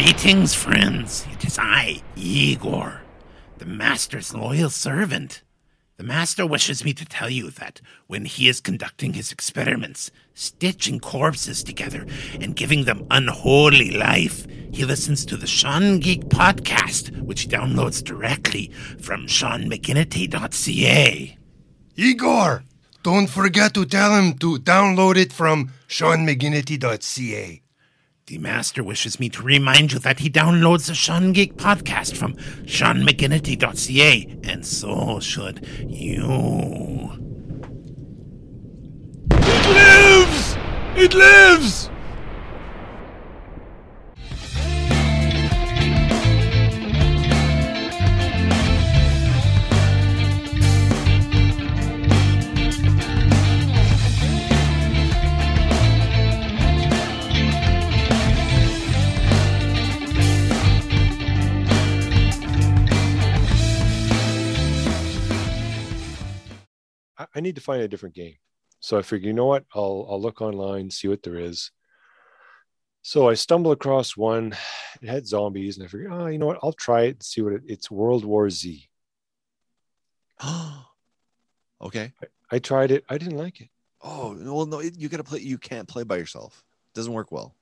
Greetings, friends. It is I, Igor, the Master's loyal servant. The Master wishes me to tell you that when he is conducting his experiments, stitching corpses together and giving them unholy life, he listens to the Sean Geek podcast, which he downloads directly from SeanMcGinnity.ca. Igor, don't forget to tell him to download it from SeanMcGinnity.ca. The Master wishes me to remind you that he downloads the Sean Geek podcast from SeanMcGinnity.ca, and so should you. It lives! It lives! I, I need to find a different game. So I figured, you know what? I'll I'll look online, see what there is. So I stumble across one. It had zombies, and I figured, oh, you know what? I'll try it and see what it, it's. World War Z. Oh. Okay. I tried it. I didn't like it. Oh well, no, you gotta play. You can't play by yourself. It Doesn't work well.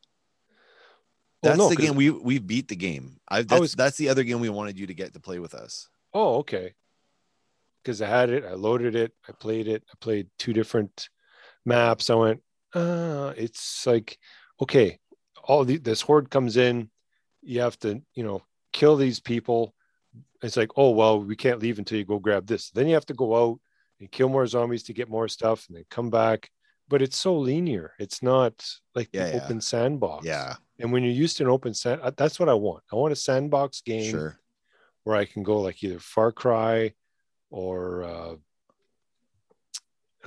Well, That's no, the game we we beat the game. I that's, was- that's the other game we wanted you to get to play with us. Oh, okay. Because I had it, I loaded it, I played it, I played two different maps. I went, uh, it's like, okay, all the, this horde comes in, you have to, you know, kill these people. It's like, oh well, we can't leave until you go grab this. Then you have to go out and kill more zombies to get more stuff, and then come back. But it's so linear. It's not like Yeah, the yeah. open sandbox. Yeah, And when you're used to an open sand, uh, that's what I want. I want a sandbox game sure. where I can go like either Far Cry or uh,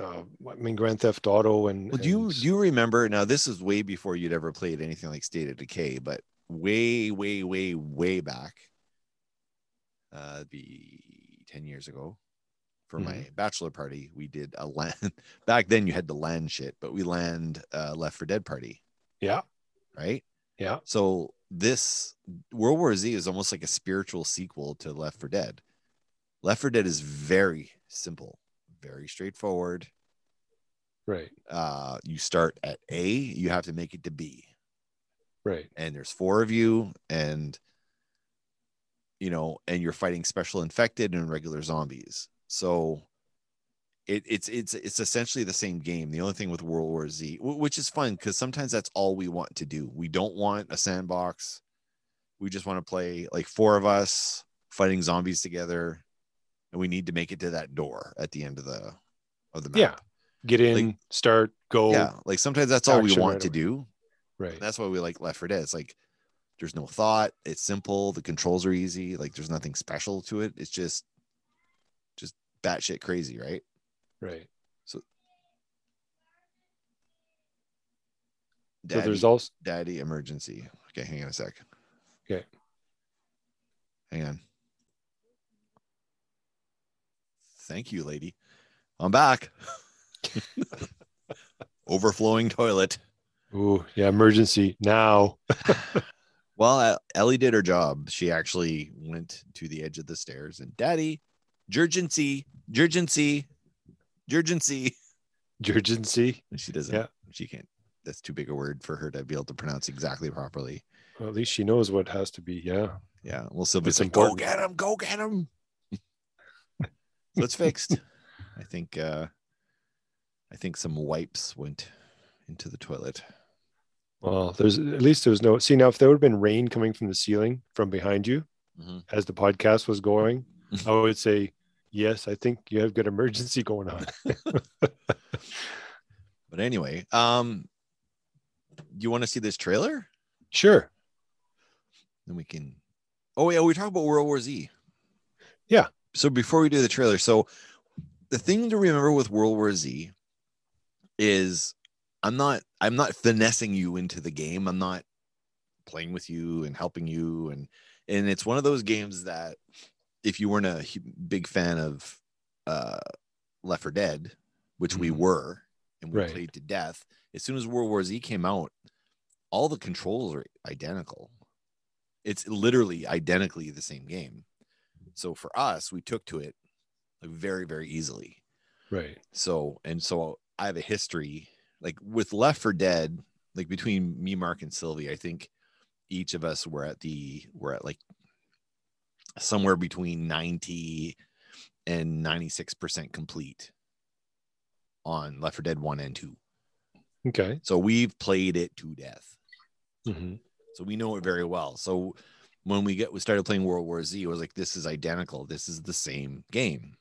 uh, I mean Grand Theft Auto and, Well, do you and- do you remember? Now this is way before you'd ever played anything like State of Decay, but way, way, way, way back. Uh, be ten years ago. For my Mm-hmm. bachelor party, we did a land. Back then, you had to land shit, but we land uh, Left 4 Dead party, yeah right? yeah So this World War Z is almost like a spiritual sequel to Left 4 Dead. Left 4 Dead is very simple, very straightforward. right Uh, you start at A, you have to make it to B, right and there's four of you, and you know, and you're fighting special infected and regular zombies. So it, it's it's it's essentially the same game. The only thing with World War Z, which is fun because sometimes that's all we want to do. We don't want a sandbox. We just want to play like four of us fighting zombies together, and we need to make it to that door at the end of the of the map. yeah get in Like- start go yeah. Like sometimes that's all we want right to away. do. right That's why we like Left 4 Dead. It's like there's no thought. It's simple. The controls are easy. Like there's nothing special to it. It's just just batshit crazy, right? right Daddy, so there's also daddy emergency. Okay, hang on a sec. Okay. Hang on. Thank you, lady. I'm back. Overflowing toilet. ooh yeah emergency now Well, uh, Ellie did her job. She actually went to the edge of the stairs and daddy, urgency, urgency, urgency. urgency She doesn't, Yeah. she can't, that's too big a word for her to be able to pronounce exactly properly. well, at least she knows what has to be yeah Yeah. Well, Sylvia's It's like, go get him, go get him. So it's fixed. I think, uh, I think some wipes went into the toilet. well there's at least there's no see now if there would have been rain coming from the ceiling from behind you Mhm. as the podcast was going i would say yes i think you have good emergency going on But anyway, um, you want to see this trailer? sure then we can oh yeah we talk about world war z Yeah. So before we do the trailer so the thing to remember with world war z is i'm not i'm not finessing you into the game i'm not playing with you and helping you and and it's one of those games that if you weren't a big fan of uh left 4 dead which we Mhm. were and we Right. played to death as soon as world war z came out all the controls are identical It's literally identically the same game. So for us, we took to it like very, very easily. Right. So and so I have a history like with Left 4 Dead, like between me, Mark, and Sylvie, I think each of us were at the were at like somewhere between 90 and 96% complete on Left 4 Dead 1 and 2. Okay. So we've played it to death. hmm So we know it very well. So when we get we started playing World War Z, it was like this is identical. This is the same game.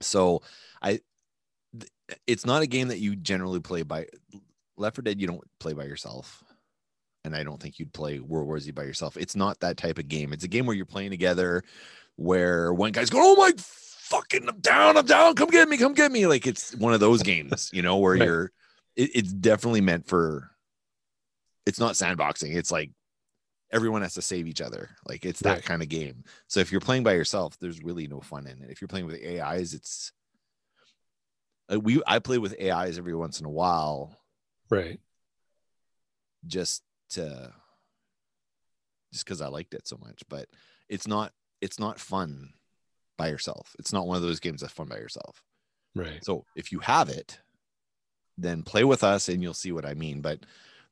So I it's not a game that you generally play by Left 4 Dead you don't play by yourself. And I don't think you'd play World War Z by yourself. It's not that type of game. It's a game where you're playing together where one guy's going, "Oh my fucking I'm down, I'm down, come get me, come get me." Like it's one of those games, you know, where Right. you're it, it's definitely meant for it's not sandboxing. It's like everyone has to save each other. Like it's that Right. kind of game. So if you're playing by yourself, there's really no fun in it. If you're playing with AIs, it's like we I play with AIs every once in a while Right. just to just because I liked it so much. But it's not it's not fun by yourself. It's not one of those games that's fun by yourself. Right. So if you have it, then play with us and you'll see what I mean. But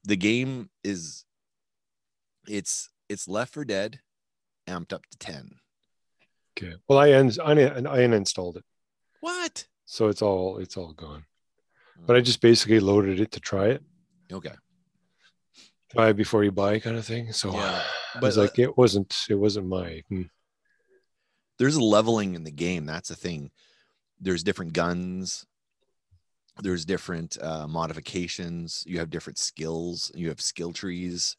the game is it's it's left 4 dead amped up to 10. Okay. Well, I un- I, un- I uninstalled it, What? so it's all it's all gone. But I just basically loaded it to try it, Okay. try it before you buy, kind of thing. So, Yeah, but but, like it wasn't it wasn't my hmm. There's leveling in the game. That's the thing. There's different guns. There's different uh, modifications. You have different skills. You have skill trees.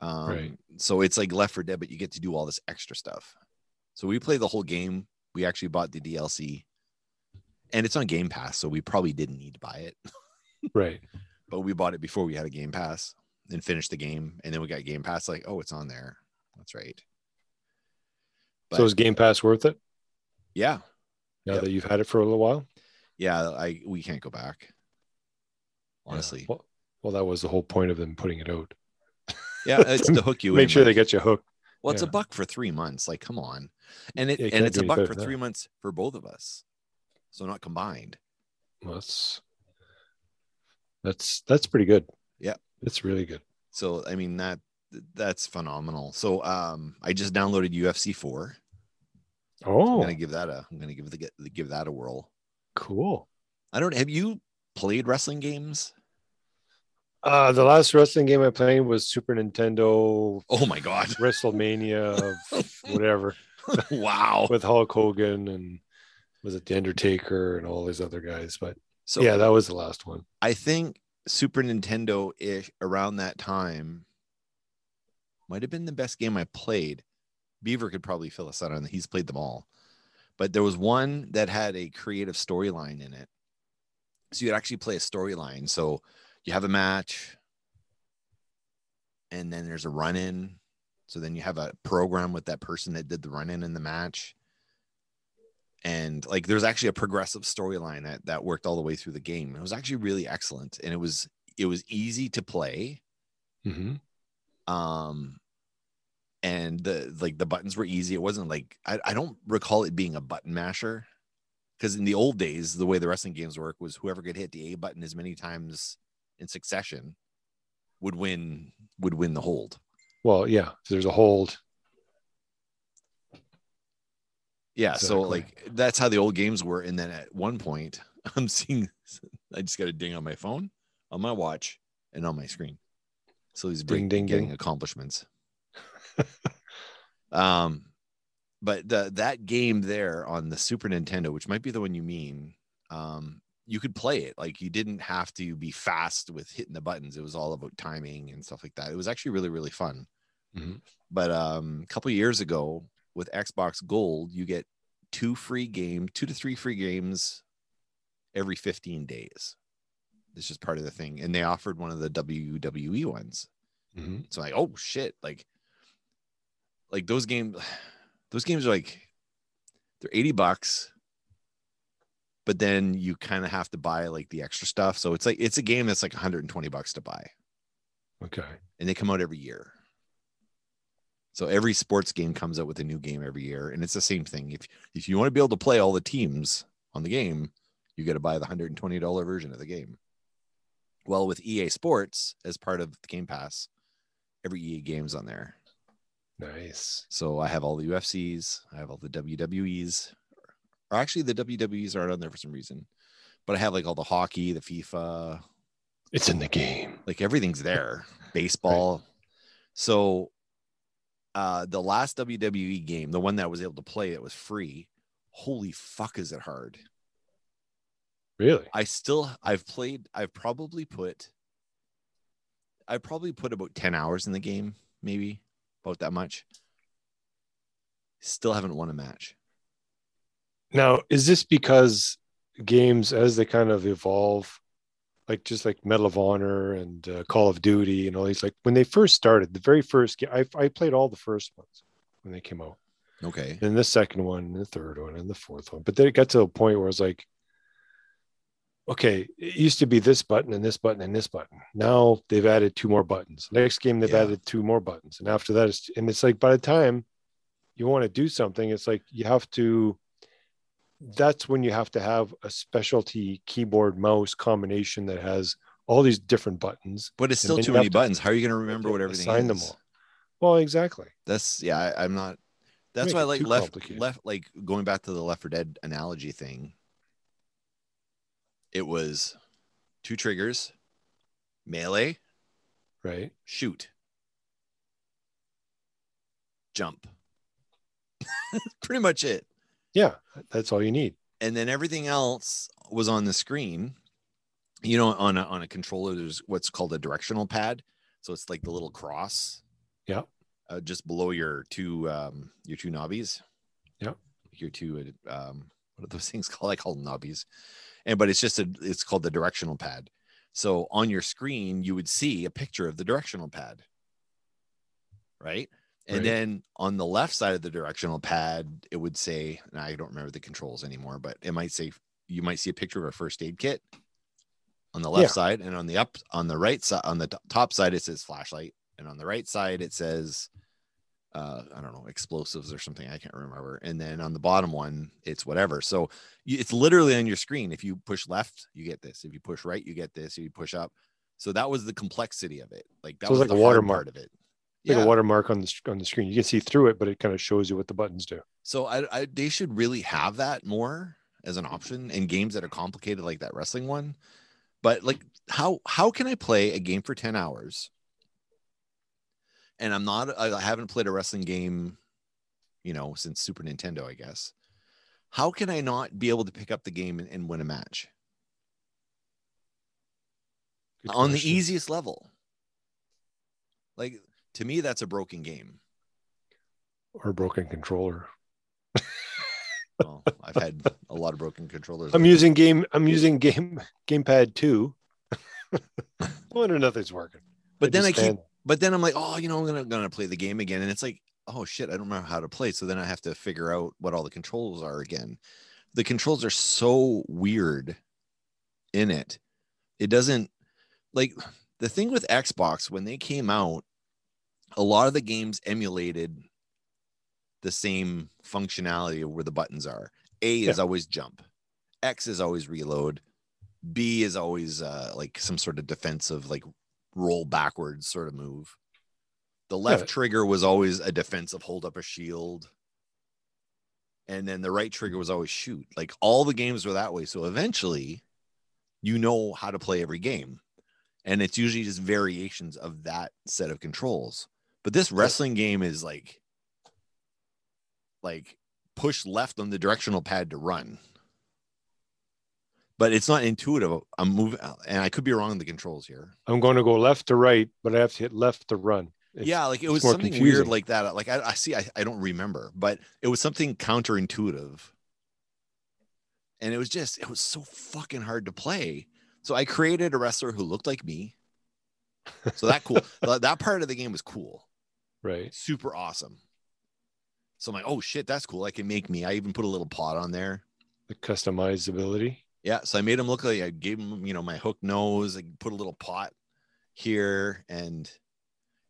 Um, Right. So it's like Left 4 Dead, but you get to do all this extra stuff. So we play the whole game. We actually bought the DLC, and it's on Game Pass, so we probably didn't need to buy it. right. but we bought it before we had a Game Pass and finished the game, and then we got Game Pass. Like, oh, it's on there. That's right. so But- is Game Pass worth it Yeah, now Yep. that you've had it for a little while? yeah. I we can't go back. Honestly, Yeah. Well, well, that was the whole point of them putting it out. Yeah, it's to hook you. Make in, sure they get you hooked. Well, it's a buck for three months. Like, come on, and it Yeah, you and it's a buck for three that. months for both of us, so not combined. Well, That's that's that's pretty good. Yeah. it's really good. So I mean that that's phenomenal. So um, I just downloaded UFC four. oh I'm gonna give that a I'm gonna give the give that a whirl. cool. I don't have you played wrestling games? Uh, the last wrestling game I played was Super Nintendo Oh my god! WrestleMania of whatever wow. with Hulk Hogan and was it the Undertaker and all these other guys. But So yeah, that was the last one. I think Super Nintendo ish around that time might have been the best game I played. Beaver could probably fill us out on. That. He's played them all, but there was one that had a creative storyline in it. So you'd actually play a storyline. So you have a match, and then there's a run in. So then you have a program with that person that did the run in in the match. And like there's actually a progressive storyline that that worked all the way through the game. It was actually really excellent, and it was it was easy to play. hmm Um, and the like the buttons were easy. It wasn't like I, I don't recall it being a button masher because in the old days, the way the wrestling games work was whoever could hit the A button as many times in succession would win would win the hold. Well, yeah, there's a hold. Yeah, so like that's how the old games were. And then at one point, I'm seeing I just got a ding on my phone, on my watch, and on my screen. So he's Ding, ding, getting ding. accomplishments. um, but the that game there on the Super Nintendo, which might be the one you mean, um, you could play it like you didn't have to be fast with hitting the buttons. It was all about timing and stuff like that. It was actually really really fun. Mhm. But um, a couple years ago with Xbox Gold, you get two free game, two to three free games every 15 days. This is part of the thing. And they offered one of the WWE ones. Mhm. So like, oh shit, like like those games those games are like they're 80 bucks. But then you kind of have to buy like the extra stuff. So it's like it's a game that's like 120 bucks to buy. Okay. And they come out every year. So every sports game comes out with a new game every year, and it's the same thing. If if you want to be able to play all the teams on the game, you got to buy the hundred and twenty dollar version of the game. Well, with EA Sports as part of the Game Pass, every EA game's on there. Nice. So I have all the UFCs, I have all the WWEs, or actually the WWEs aren't on there for some reason, but I have like all the hockey, the FIFA, It's in the game. like everything's there. Baseball. So uh the last wwe game the one that I was able to play that was free holy fuck is it hard. Really? i still i've played i've probably put i probably put about 10 hours in the game maybe about that much. Still haven't won a match Now, is this because games as they kind of evolve, like just like Medal of Honor and uh, Call of Duty and all these, like when they first started, the very first game, I, I played all the first ones when they came out, okay and the second one, and the third one, and the fourth one. But then it got to a point where it's like, okay, it used to be this button and this button and this button. Now they've added two more buttons. Next game they've Yeah. added two more buttons, and after that, it's and it's like by the time you want to do something, it's like you have to. That's when you have to have a specialty keyboard mouse combination that has all these different buttons. but it's still too many to- buttons how are you going to remember what everything assign is them all. Well, exactly. That's yeah, I, I'm not. That's why I like left left like going back to the Left 4 Dead analogy thing. It was two triggers, melee, Right. shoot, jump. Pretty much it. Yeah, that's all you need. And then everything else was on the screen. You know, on a on a controller, there's what's called a directional pad. So it's like the little cross. Yeah. Uh, just below your two um your two knobbies. Yeah. Your two um what are those things called? I call them knobbies. And but it's just a it's called the directional pad. So on your screen, you would see a picture of the directional pad. Right. And Right. then on the left side of the directional pad, it would say, and I don't remember the controls anymore, but it might say you might see a picture of a first aid kit on the left Yeah. side, and on the up on the right side, on the top side, it says flashlight, and on the right side, it says uh, I don't know, explosives or something. I can't remember. And then on the bottom one, it's whatever. So it's literally on your screen. If you push left, you get this. If you push right, you get this. If you push up. So that was the complexity of it. Like that So it's was like the watermark. part of it. Like a watermark on the on the screen. You can see through it, but it kind of shows you what the buttons do. So I, I they should really have that more as an option in games that are complicated like that wrestling one. But like how how can I play a game for 10 hours? And I'm not I haven't played a wrestling game, you know, since Super Nintendo, I guess. How can I not be able to pick up the game and, and win a match Good on the easiest level? Like to me, that's a broken game. or broken controller. Well, I've had a lot of broken controllers. I'm using game. I'm using game gamepad two. wonder nothing's working. But then I keep stand- but then I'm like, oh, you know, I'm gonna gonna play the game again, and it's like, oh shit, I don't know how to play. So then I have to figure out what all the controls are again. The controls are so weird in it. It doesn't like the thing with Xbox when they came out, a lot of the games emulated the same functionality of where the buttons are. A is always jump, X is always reload, B is always uh, like some sort of defensive, like roll backwards sort of move. The left Yeah. trigger was always a defensive hold up a shield. And then the right trigger was always shoot. Like all the games were that way. So eventually you know how to play every game. And it's usually just variations of that set of controls. But this wrestling game is like like push left on the directional pad to run. But it's not intuitive. I'm moving and I could be wrong on the controls here. I'm going to go left to right, but I have to hit left to run. It's- yeah, like it was something confusing. weird like that. Like I, I see, I, I don't remember, but it was something counterintuitive. And it was just, it was so fucking hard to play. So I created a wrestler who looked like me. So that cool. that that part of the game was cool. Right. Super awesome. So I'm like, oh shit, that's cool. I can make me. I even put a little pot on there. The customizability. Yeah. So I made him look like I gave him, you know, my hook nose. I put a little pot here and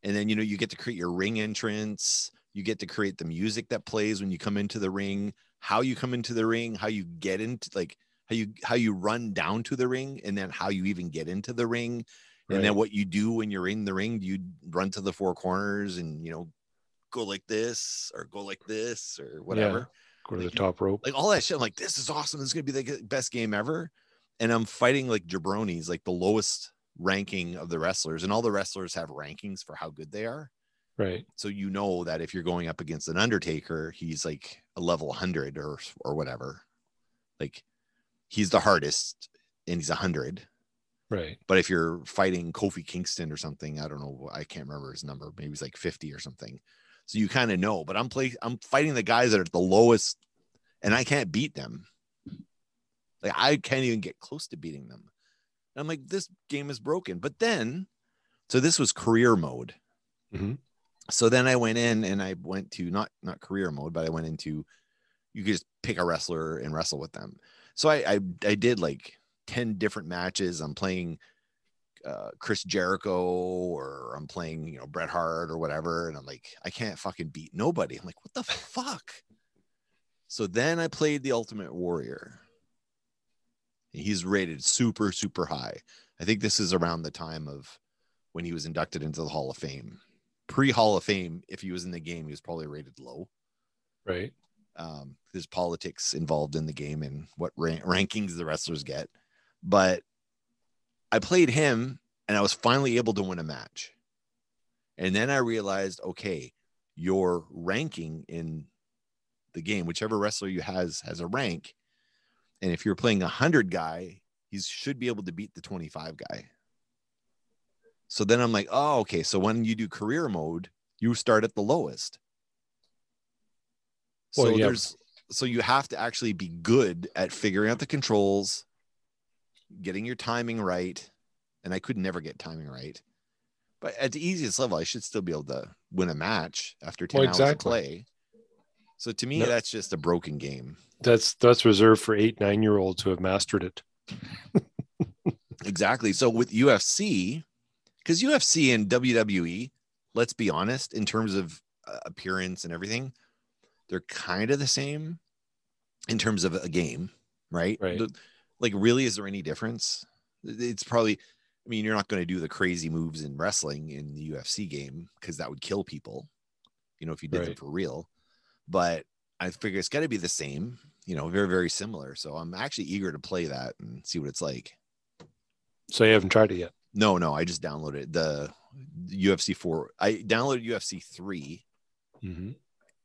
and then you know you get to create your ring entrance you get to create the music that plays when you come into the ring how you come into the ring how you get into like how you how you run down to the ring and then how you even get into the ring and then what you do when you're in the ring do you run to the four corners and you know go like this or go like this or whatever Go to the Like, you- top rope. like all that shit. I'm like, this is awesome. This is gonna be the best game ever. And I'm fighting like jabronis, like the lowest ranking of the wrestlers, and all the wrestlers have rankings for how good they are. Right. So you know that if you're going up against an Undertaker, he's like a level 100 or or whatever. Like he's the hardest, and he's a hundred. Right. But if you're fighting Kofi Kingston or something, I don't know, I can't remember his number. Maybe it's like 50 or something. So you kind of know. But I'm play I'm fighting the guys that are at the lowest, and I can't beat them. Like I can't even get close to beating them. I'm like, this game is broken. But then, so this was career mode. Mhm. So then I went in and I went to not not career mode, but I went into you could just pick a wrestler and wrestle with them. So I I, I did like 10 different matches. I'm playing uh, Chris Jericho or I'm playing, you know, Bret Hart or whatever. And I'm like, I can't fucking beat nobody. I'm like, what the fuck? So then I played the Ultimate Warrior. He's rated super, super high. I think this is around the time of when he was inducted into the Hall of Fame. Pre Hall of Fame, if he was in the game, he was probably rated low Right. um, there's politics involved in the game and what ra- rankings the wrestlers get. But I played him and I was finally able to win a match. And then I realized, okay, your ranking in the game, whichever wrestler you has has a rank. And if you're playing a hundred guy, he should be able to beat the 25 guy. So then I'm like, oh, okay. So when you do career mode, you start at the lowest. So Well, yeah. there's so you have to actually be good at figuring out the controls, getting your timing right. And I could never get timing right. But at the easiest level, I should still be able to win a match after 10 Well, hours of exactly. play. So to me, No. that's just a broken game. That's that's reserved for eight, nine year olds who have mastered it. Exactly. So with UFC, because UFC and WWE, let's be honest, in terms of uh, appearance and everything, they're kind of the same in terms of a game, right? Right. The- like, really, is there any difference? It's probably, I mean, you're not going to do the crazy moves in wrestling in the UFC game because that would kill people, you know, if you did Right. for real. But I figure it's got to be the same, you know, very, very similar. So I'm actually eager to play that and see what it's like. So you haven't tried it yet. No, no, I just downloaded the UFC 4. I downloaded UFC 3 Mm-hmm.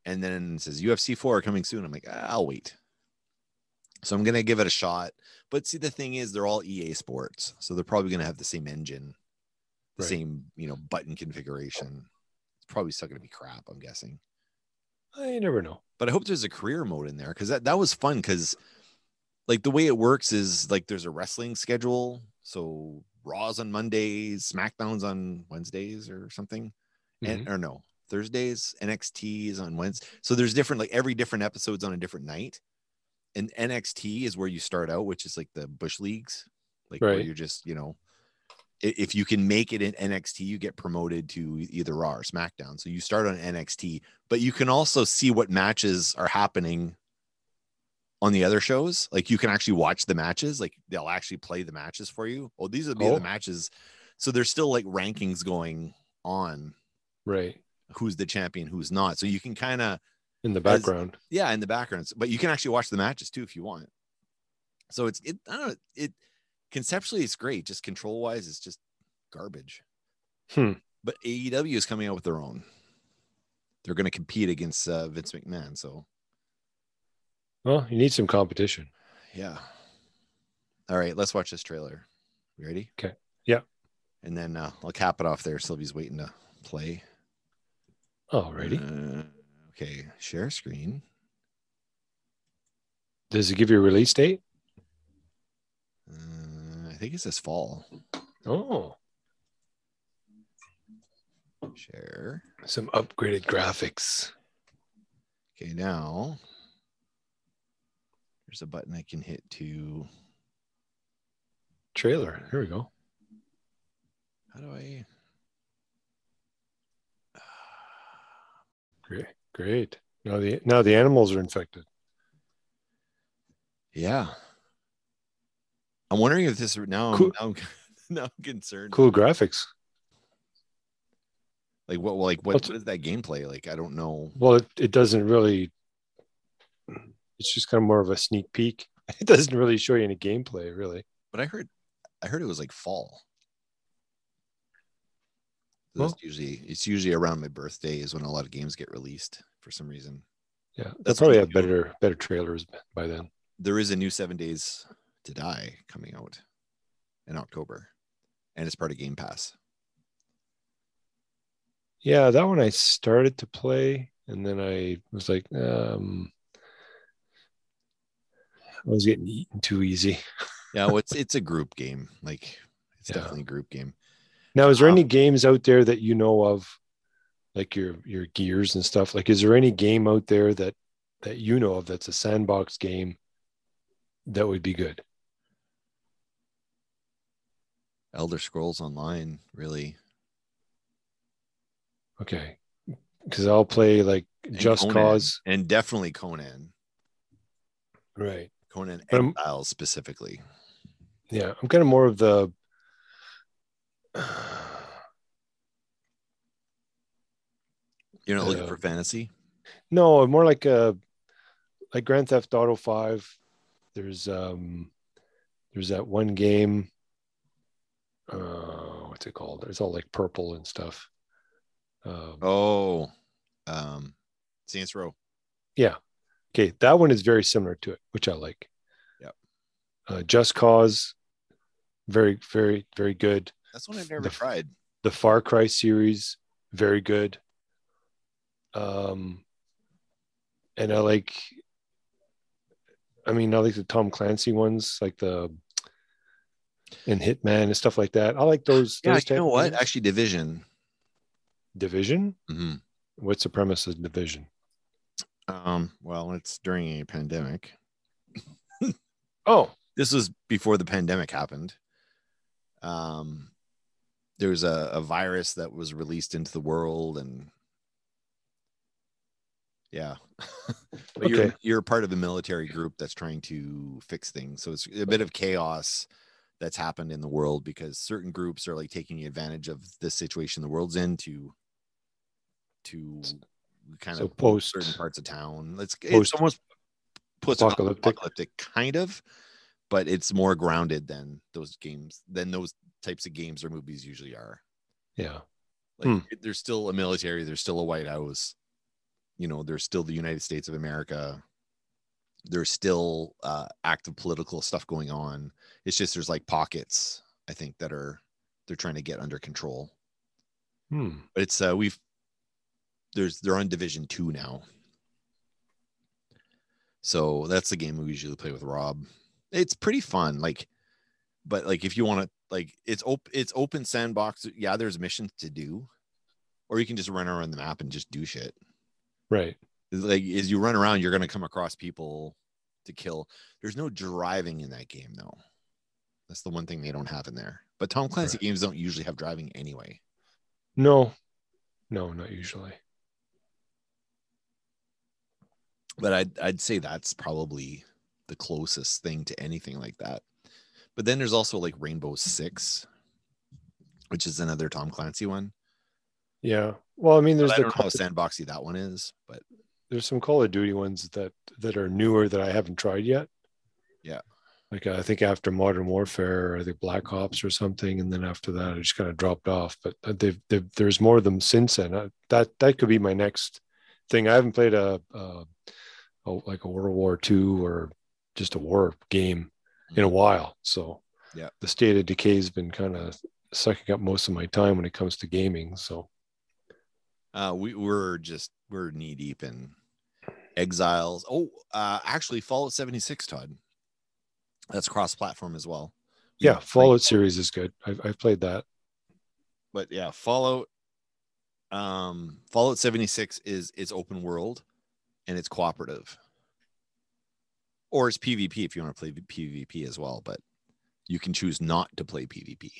and then it says UFC 4 coming soon. I'm like, "Ah, I'll wait. So I'm going to give it a shot. But see, the thing is, they're all EA sports. So they're probably going to have the same engine, the Right. same, you know, button configuration. It's probably still going to be crap, I'm guessing. Eh, I never know. But I hope there's a career mode in there because that, that was fun because like the way it works is like there's a wrestling schedule. So Raw's on Mondays, SmackDown's on Wednesdays or something. and mm-hmm. or no Thursdays. NXT is on Wednesday. So there's different like every different episode's on a different night. And NXT is where you start out, which is like the Bush leagues, like where you're just you know, if you can make it in NXT, you get promoted to either Raw or SmackDown. So you start on NXT, but you can also see what matches are happening on the other shows. Like you can actually watch the matches. Like they'll actually play the matches for you. Oh, these be Oh. the matches. So there's still like rankings going on Right. who's the champion, who's not. So you can kind of, In the As- background. yeah, in the backgrounds, but you can actually watch the matches too if you want. So it's, it, I don't know, it conceptually it's great. Just control wise, it's just garbage. Hmm. But AEW is coming out with their own. They're going to compete against uh, Vince McMahon. So Well, you need some competition. yeah. All right, let's watch this trailer. You ready? Okay. Yeah. And then uh, I'll cap it off there. Sylvie's waiting to play. Alrighty. Uh, okay, share screen. Does it give you a release date? Uh, I think it says fall. Oh, Share. some upgraded graphics. Okay, now there's a button I can hit to. Trailer. Here we go. How do I? Great, great. Now the now the animals are infected. Yeah. I'm wondering if this now I'm, Cool. now, I'm, now I'm concerned. Cool graphics. Like what like what, what is that gameplay? Like I don't know. Well, it, it doesn't really. It's just kind of more of a sneak peek. It doesn't really show you any gameplay, really. But I heard I heard it was like fall. Well- That's usually it's usually around my birthday is when a lot of games get released for some reason. Yeah, That's probably have better better trailers by then. There is a new seven days to die coming out in October. And it's part of Game Pass. Yeah, that one I started to play, and then I was like, um, I was getting eaten too easy. Yeah, well, it's it's a group game. Like it's Yeah. definitely a group game. Now, is there Um, any games out there that you know of, like your your gears and stuff? Like, is there any game out there that that you know of that's a sandbox game that would be good? Elder Scrolls Online, really. Okay, because I'll play like And Just Conan. Cause. And definitely Conan. Right. Conan Exiles specifically. Yeah, I'm kind of more of the. You're not looking for fantasy? No, more like a like Grand Theft Auto Five. There's um there's that one game. Uh, what's it called? It's all like purple and stuff. Um, Oh, um, Saints Row. yeah. Okay, that one is very similar to it, which I like. Yep. Uh, Just Cause, very, very, very good. That's one I've never The- tried. The Far Cry series, very good. Um, and I like, I mean, I like the Tom Clancy ones, like the and Hitman and stuff like that. I like those. Yeah, those you know what? games. Actually, Division. Division. Mhm. What's the premise of Division? Um, well, it's during a pandemic. Oh, This was before the pandemic happened. Um, there was a, a virus that was released into the world, and yeah, but you're you're part of a military group that's trying to fix things. So it's a bit of chaos that's happened in the world because certain groups are like taking advantage of this situation the world's in to to kind So of post- certain parts of town. Post- it's almost post apocalyptic kind of, but it's more grounded than those games than those types of games or movies usually are. yeah. Like Hmm. there's still a military, there's still a White House, you know, there's still the United States of America. There's still uh, active political stuff going on. It's just there's like pockets, I think, that are they're trying to get under control. Hmm. But it's uh we've there's they're on division two now. So that's the game we usually play with Rob. It's pretty fun. Like, but like if you want to like it's open it's open sandbox. Yeah, there's missions to do. Or you can just run around the map and just do shit. Right. It's Like as you run around, you're gonna come across people to kill. There's no driving in that game though. That's the one thing they don't have in there. But Tom Clancy Right. games don't usually have driving anyway. No. No, not usually. but I'd I'd say that's probably the closest thing to anything like that. But then there's also like Rainbow Six, which is another Tom Clancy one. Yeah. Well, I mean, But there's I the don't know how sandboxy that one is, but there's some Call of Duty ones that that are newer that I haven't tried yet. Yeah. Like I think after Modern Warfare or the Black Ops or something, and then after that I just kind of dropped off. But uh, they've, they've there's more of them since then. Uh, that that could be my next thing. I haven't played a, a, a like a World War II or just a war game in a while. So Yeah. the state of decay has been kind of sucking up most of my time when it comes to gaming. So uh, we we're just we're knee deep in Exiles. Oh, uh, actually, Fallout 76, Todd. That's cross-platform as well. yeah, Fallout series is good. I've, I've played that. but yeah, Fallout um Fallout 76 is is open world and it's cooperative. Or it's PvP if you want to play PvP as well, but you can choose not to play PvP,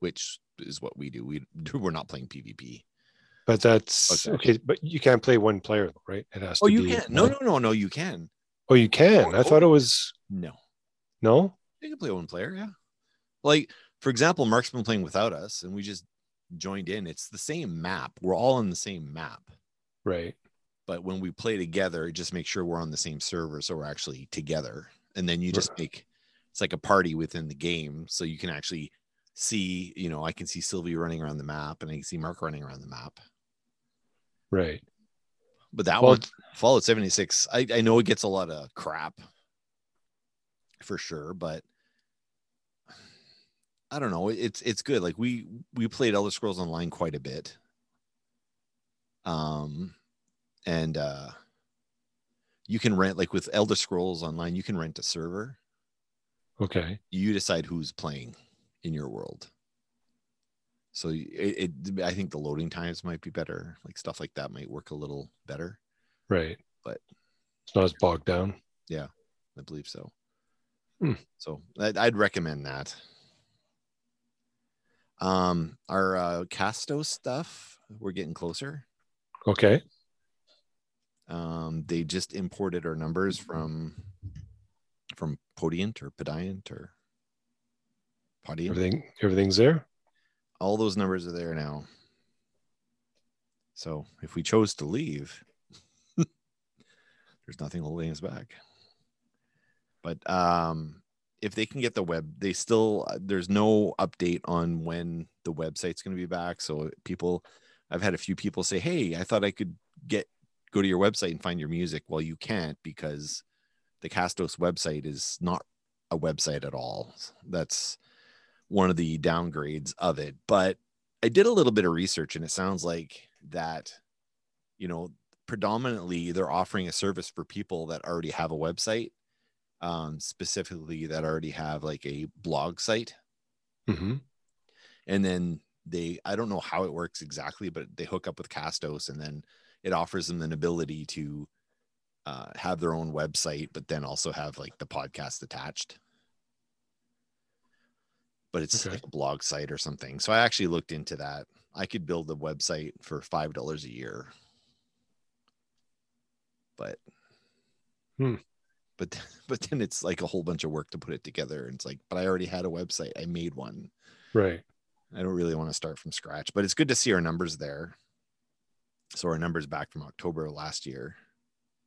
which is what we do. We we're not playing PvP. But that's Okay. okay. But you can't play one player, right? It has to. Oh, to you be. can. No, no, no, no. You can. Oh, you can. I Oh, thought it was No, no. you can play one player. Yeah. Like for example, Mark's been playing without us, and we just joined in. It's the same map. We're all on the same map. Right. but when we play together, it just make sure we're on the same server so we're actually together. And then you just Right. make it's like a party within the game, so you can actually see. You know, I can see Sylvie running around the map, and I can see Mark running around the map. Right. But that Well, one, Fallout 76, I, I know it gets a lot of crap for sure, but I don't know. It's it's good. Like we we played Elder Scrolls Online quite a bit. Um and uh you can rent like with Elder Scrolls Online, you can rent a server. Okay. You decide who's playing in your world. So it, it I think the loading times might be better. Like stuff like that might work a little better. Right. But- it's not as bogged down. Yeah, I believe so. Hmm. So I'd, I'd recommend that. Um, our uh, Castos stuff, we're getting closer. Okay. Um, they just imported our numbers from from Podient or Podiant or Podient. Everything. Everything's there. All those numbers are there now. So if we chose to leave, there's nothing holding us back. But um, if they can get the web, they still there's no update on when the website's going to be back. So people, I've had a few people say, "Hey, I thought I could get go to your website and find your music." Well, you can't because the Castos website is not a website at all. That's one of the downgrades of it. But I did a little bit of research, and it sounds like that, you know, predominantly they're offering a service for people that already have a website um, specifically that already have like a blog site. Mm-hmm. And then they, I don't know how it works exactly, but they hook up with Castos and then it offers them an ability to uh, have their own website, but then also have like the podcast attached. But it's Okay. like a blog site or something. So I actually looked into that. I could build a website for $5 a year. But Hmm. but but then it's like a whole bunch of work to put it together and it's like but i already had a website i made one Right. i don't really want to start from scratch but it's good to see our numbers there so our numbers back from october of last year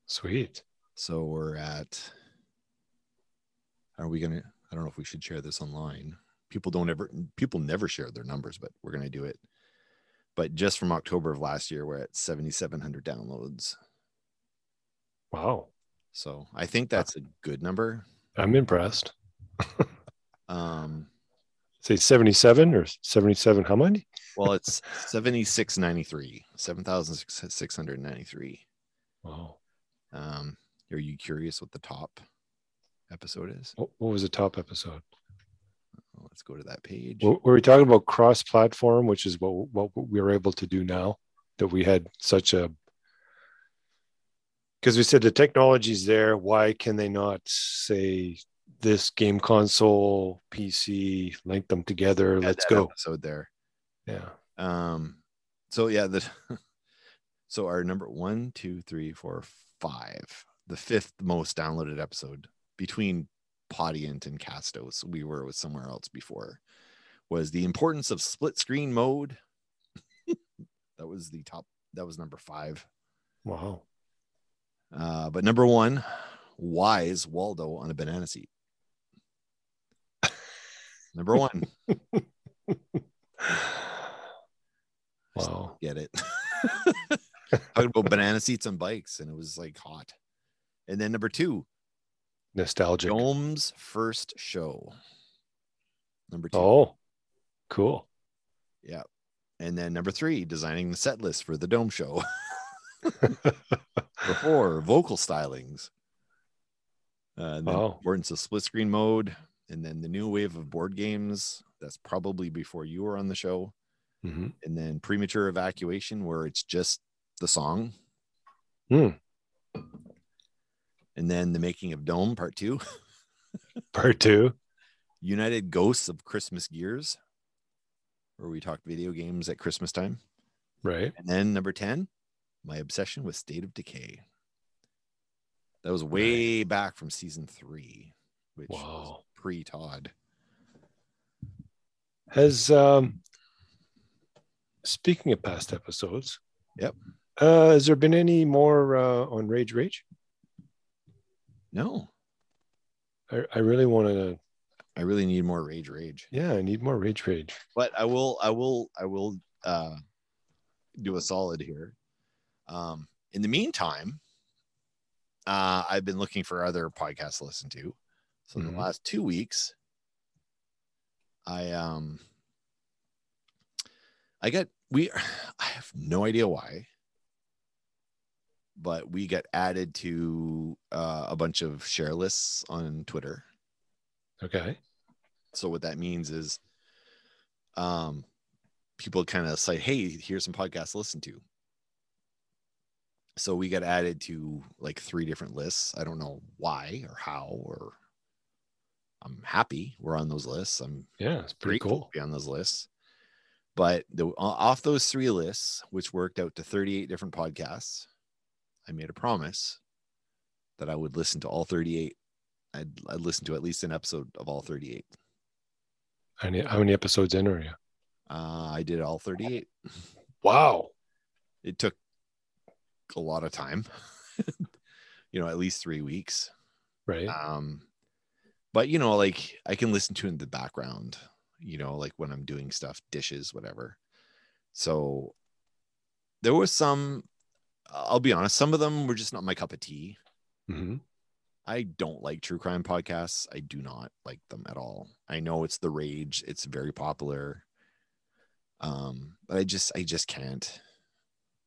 Sweet. so we're at are we gonna i don't know if we should share this online people don't ever people never share their numbers but we're gonna do it but just from october of last year we're at 7700 downloads Wow. so i think that's a good number I'm impressed. um Say 77 or 77. How many? Well, it's 7693, 7,693. Wow. Um, are you curious what the top episode is? What, what was the top episode? Let's go to that page. Were were we talking about cross-platform, which is what what we were able to do now that we had such a because we said the technology's there. Why can they not say this game console, PC, link them together? Let's go. Episode there. Yeah. Um, so yeah, the so our number one, two, three, four, five, the fifth most downloaded episode between Podiant and Castos. We were with somewhere else before. Was the importance of split screen mode. that was the top. That was number five. Wow. Uh, but number one, wise Waldo on a banana seat. number one, Wow. get it. Talking about banana seats on bikes, and it was like hot. And then number two, Nostalgic. Dome's first show. Number two. Oh, cool. Yeah. And then number three, designing the set list for the Dome show. Four, vocal stylings. Uh, and then Wow. importance of split screen mode. And then the new wave of board games. That's probably before you were on the show. Mhm. And then premature evacuation, where it's just the song. Hmm. And then the making of Dome part two. Part two. United Ghosts of Christmas Gears, where we talked video games at Christmas time. Right. And then number 10, my obsession with State of Decay. That was way back from season three, which was pre Todd. Has um speaking of past episodes. Yep. Uh has there been any more uh on Rage Rage? No, I, I really want to I really need more Rage Rage. yeah, I need more Rage Rage. But I will, I will, I will uh, do a solid here. Um, in the meantime, uh, I've been looking for other podcasts to listen to. So in Mhm. the last two weeks, I um, I got we. I have no idea why, but we got added to uh, a bunch of share lists on Twitter. Okay. So what that means is um people kind of say, hey, here's some podcasts to listen to. So we got added to like three different lists. I don't know why or how or I'm happy we're on those lists. I'm Yeah, it's pretty cool. to be on those lists. But the, off those three lists, which worked out to 38 different podcasts, I made a promise that I would listen to all 38. I'd, I'd listen to at least an episode of all 38. How many, how many episodes in are you? Uh, I did all 38. Wow. It took a lot of time, you know, at least three weeks. Right. Um, but you know, like I can listen to in the background, you know, like when I'm doing stuff, dishes, whatever. So there was some, I'll be honest, some of them were just not my cup of tea. hmm I don't like true crime podcasts. I do not like them at all. I know it's the rage, it's very popular. Um, but I just I just can't.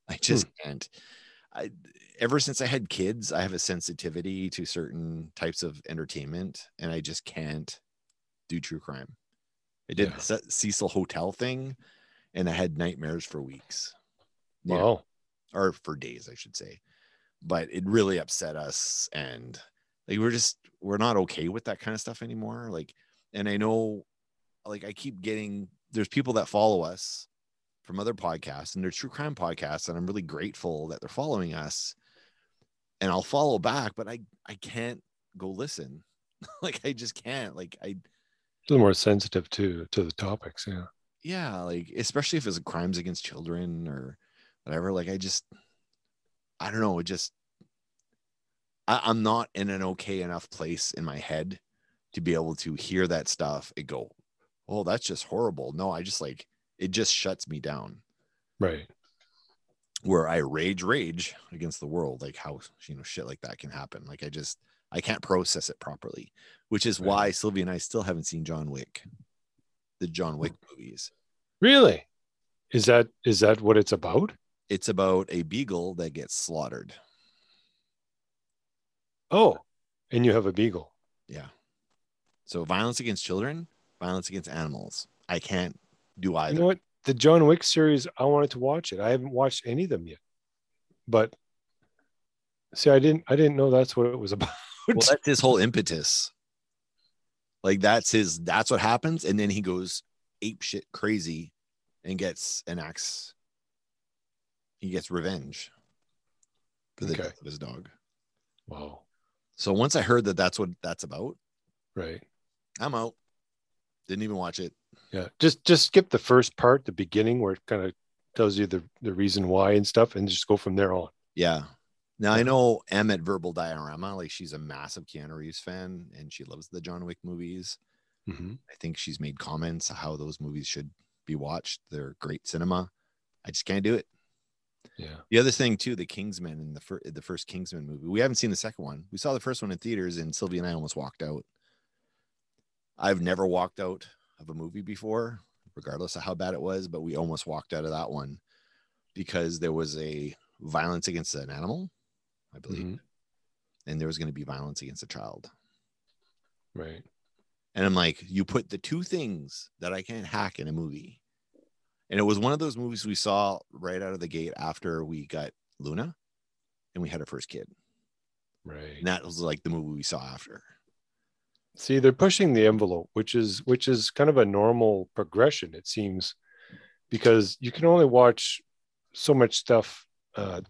I just can't. I ever since I had kids, I have a sensitivity to certain types of entertainment, and I just can't do true crime. I did Yeah. the Cecil Hotel thing, and I had nightmares for weeks. Wow. Or for days, I should say. But it really upset us, and like we're just we're not okay with that kind of stuff anymore. Like, and I know, like I keep getting there's people that follow us from other podcasts, and they're true crime podcasts, and I'm really grateful that they're following us. And I'll follow back, but I I can't go listen. like I just can't. Like I A little more sensitive to to the topics. Yeah. yeah like especially if it's crimes against children or whatever like i just i don't know it just I, i'm not in an okay enough place in my head to be able to hear that stuff and go oh that's just horrible no i just like it just shuts me down Right. where i rage rage against the world like how you know shit like that can happen like i just i can't process it properly which is Right. why sylvia and i still haven't seen john wick the john wick movies Really? Is that is that what it's about? It's about a beagle that gets slaughtered. Oh, and you have a beagle. Yeah. So violence against children, violence against animals. I can't do either. You know what? The John Wick series, I wanted to watch it. I haven't watched any of them yet. But see, I didn't I didn't know that's what it was about. well, that's his whole impetus. Like that's his that's what happens. And then he goes ape shit crazy and gets an axe. He gets revenge for the Okay. death of his dog. wow. So once I heard that that's what that's about, Right. I'm out. Didn't even watch it. Yeah. Just just skip the first part, the beginning where it kind of tells you the, the reason why and stuff, and just go from there on. Yeah. Now I know Em at Verbal Diorama, like she's a massive Keanu Reeves fan and she loves the John Wick movies. Mhm. I think she's made comments how those movies should be watched. They're great cinema. I just can't do it. Yeah. The other thing too, the Kingsman in the first the first Kingsman movie. We haven't seen the second one. We saw the first one in theaters, and Sylvia and I almost walked out. I've never walked out of a movie before, regardless of how bad it was, but we almost walked out of that one because there was a violence against an animal, I believe, Mhm. and there was going to be violence against a child. Right. And I'm like, you put the two things that I can't hack in a movie. And it was one of those movies we saw right out of the gate after we got Luna and we had our first kid. Right. And that was like the movie we saw after. See, they're pushing the envelope, which is which is kind of a normal progression, it seems, because you can only watch so much stuff uh,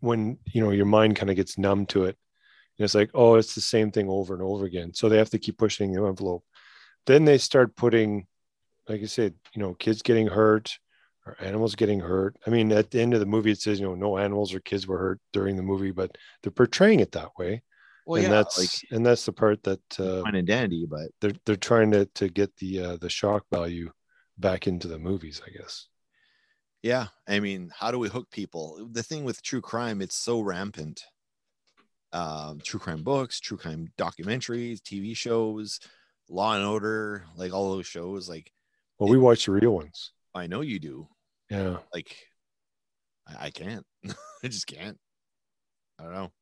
when you know your mind kind of gets numb to it and it's like oh it's the same thing over and over again so they have to keep pushing the envelope then they start putting like i said you know kids getting hurt or animals getting hurt i mean at the end of the movie it says you know no animals or kids were hurt during the movie but they're portraying it that way Well, and yeah, that's like and that's the part that uh, and dandy, but they're they're trying to to get the uh, the shock value back into the movies i guess yeah, I mean, how do we hook people? The thing with true crime, it's so rampant. Um, true crime books, true crime documentaries, TV shows, Law and Order, like all those shows. Like well we watch the real ones I know you do. Yeah. Like I, I can't. I just can't. I don't know.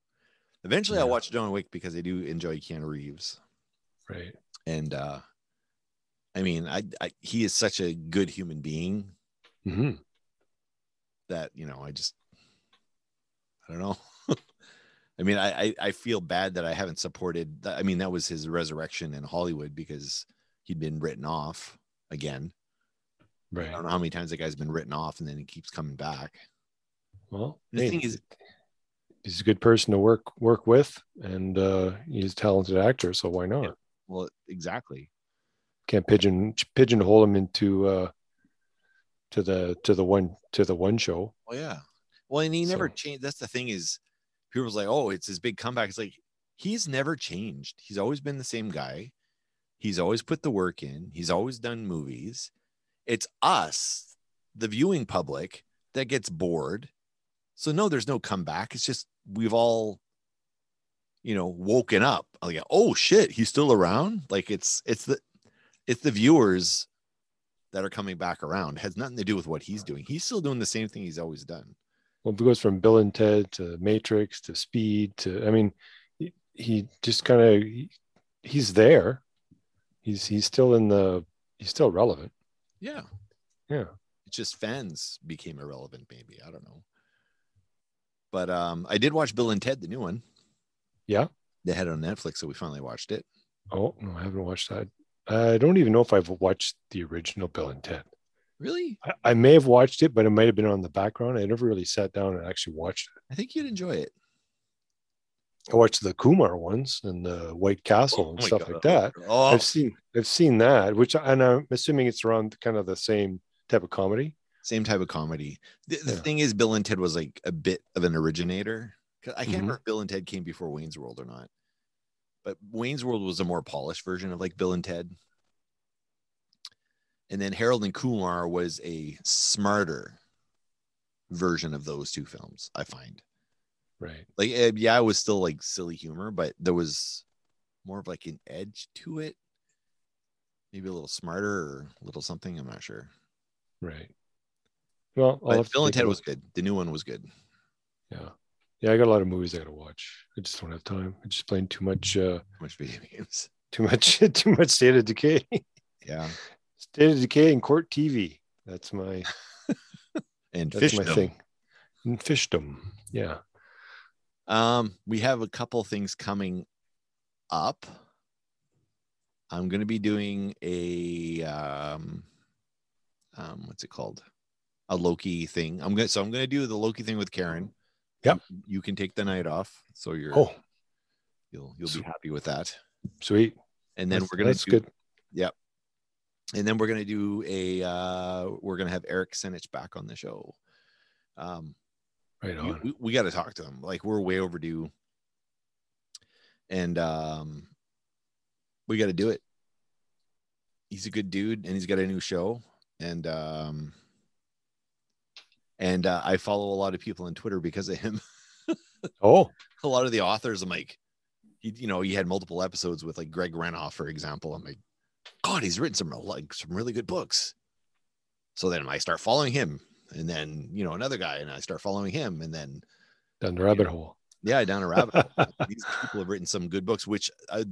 Eventually, I'll watch John Wick because I do enjoy Keanu Reeves, right. And uh I mean, I, I he is such a good human being hmm that you know i just i don't know. I mean I, I i feel bad that i haven't supported that i mean that was his resurrection in hollywood because he'd been written off again i don't know how many times that guy's been written off and then he keeps coming back. Well The hey, thing is- he's a good person to work work with and uh he's a talented actor so why not? Yeah. well exactly. Can't pigeon pigeonhole him into uh to the to the one to the one show. Well yeah. Well and he never So- changed that's the thing is people was like oh it's his big comeback. It's like he's never changed. He's always been the same guy. He's always put the work in. He's always done movies it's us the viewing public that gets bored. So no there's no comeback. It's just we've all you know woken up. Like oh shit he's still around? Like it's it's the it's the viewers that are coming back around. It has nothing to do with what he's doing. He's still doing the same thing he's always done. Well it goes from bill and ted to matrix to speed to i mean he, he just kind of he, he's there. He's he's still in the he's still relevant yeah. Yeah. It's just fans became irrelevant maybe. I don't know. But um i did watch bill and ted the new one. Yeah. They had it on netflix so we finally watched it. Oh no i haven't watched that. I don't even know if i've watched the original bill and ted. Really? I, I may have watched it but it might have been on the background. I never really sat down and actually watched it. I think you'd enjoy it i watched the kumar ones and the white castle and Oh my stuff God. like that oh i've seen i've seen that which and i'm assuming it's around kind of the same type of comedy? Same type of comedy. The, the Yeah. thing is bill and ted was like a bit of an originator. I can't Mhm. remember if bill and ted came before wayne's world or not. But wayne's world was a more polished version of like bill and ted. And then harold and kumar was a smarter version of those two films i find right. Like eh, yeah it was still like silly humor but there was more of like an edge to it. Maybe a little smarter or a little something i'm not sure. Right. Well I'll but and ted was good. The new one was good. Yeah. Yeah i got a lot of movies i gotta watch. I just don't have time. I'm just playing too much uh Too much video games. too much too much state of decay. Yeah. State of decay and court tv that's my and that's my thing. And fishdom. Yeah um we have a couple things coming up. I'm going to be doing a um um what's it called? A loki thing. I'm gonna so i'm gonna do the loki thing with karen. Yep. you, you can take the night off so you're oh you'll you'll be happy with that. Sweet. And then That's- we're gonna that's do, good. Yep. and then we're gonna do a uh we're gonna have eric senich back on the show. Um right on. we, we got to talk to him. Like we're way overdue. And um we got to do it. He's a good dude and he's got a new show. And um and uh, i follow a lot of people on twitter because of him. Oh. A lot of the authors i'm like he you know he had multiple episodes with like greg renoff for example. I'm like god he's written some like some really good books. So then i start following him and then you know another guy and i start following him and then down the rabbit hole. yeah down a rabbit hole. These people have written some good books which I,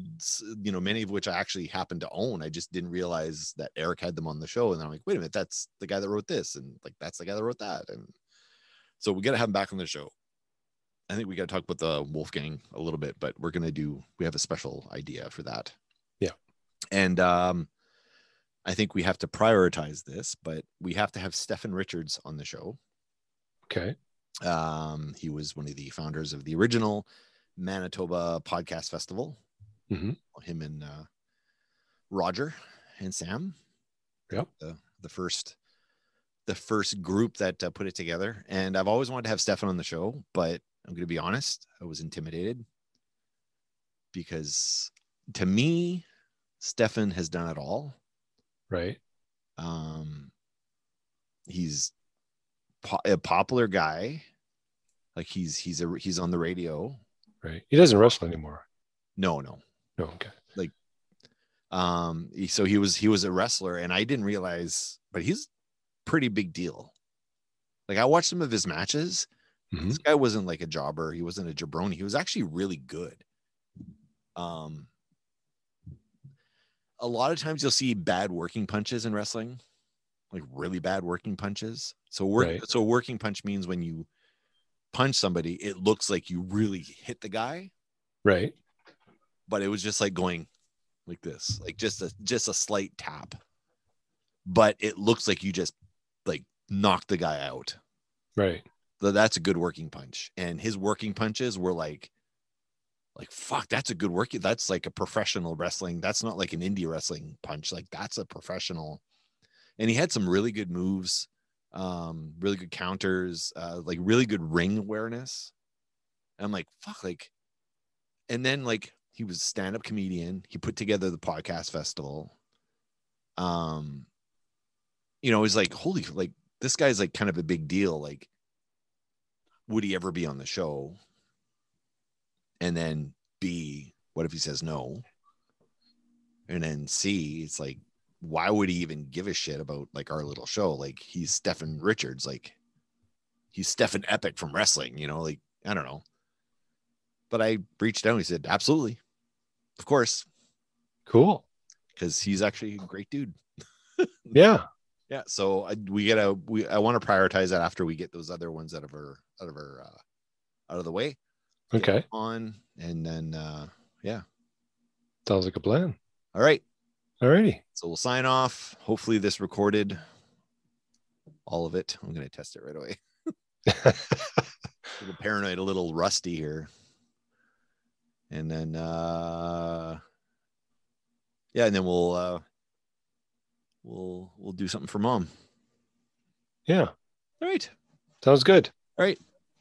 you know many of which i actually happen to own. I just didn't realize that eric had them on the show and i'm like wait a minute that's the guy that wrote this and like that's the guy that wrote that and so we got to have him back on the show. I think we got to talk about the wolfgang a little bit but we're going to do we have a special idea for that. Yeah. and um i think we have to prioritize this but we have to have stefan richards on the show Okay. Um, he was one of the founders of the original Manitoba Podcast Festival. Mhm. Him and uh, Roger and Sam. Yep. The the first the first group that uh, put it together. And I've always wanted to have Stefan on the show, but I'm going to be honest, I was intimidated because to me, Stefan has done it all. Right. Um, he's po- a popular guy. Like he's he's a he's on the radio. Right. He doesn't wrestle anymore. No, no. No. Okay. Like um, so he was he was a wrestler, and I didn't realize, but he's pretty big deal. Like I watched some of his matches. Mhm. This guy wasn't like a jobber. He wasn't a jabroni. He was actually really good. Um, a lot of times you'll see bad working punches in wrestling, like really bad working punches. So work, Right. so working punch means when you punch somebody, it looks like you really hit the guy, Right. but it was just like going like this, like just a just a slight tap. But it looks like you just like knocked the guy out. Right. So that's a good working punch. And his working punches were like, like fuck, that's a good work That's like a professional wrestling. That's not like an indie wrestling punch. Like that's a professional. And he had some really good moves, um, really good counters, uh, like really good ring awareness. And I'm like, fuck, like, and then like he was a stand-up comedian. He put together the podcast festival. Um, you know, he's like, holy, like this guy's like kind of a big deal. Like, would he ever be on the show? And then B, what if he says no? And then C, it's like, why would he even give a shit about like our little show? Like he's Stefan Richards, like he's Stephen Epic from wrestling, you know, like I don't know. But I reached out, he said, absolutely, of course, Cool. because he's actually a great dude. Yeah. Yeah, so I, we gotta we I want to prioritize that after we get those other ones out of our out of our uh, out of the way. Okay. on and then uh yeah. Sounds like a plan. All right. All righty. So we'll sign off. Hopefully this recorded all of it. I'm gonna test it right away. A little paranoid, a little rusty here. And then uh yeah, and then we'll uh we'll we'll do something for mom. yeah. All right. Sounds good. All right.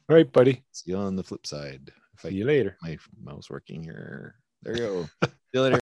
All right, buddy. See you on the flip side. See you later. my mouse working here. There you go. See you later.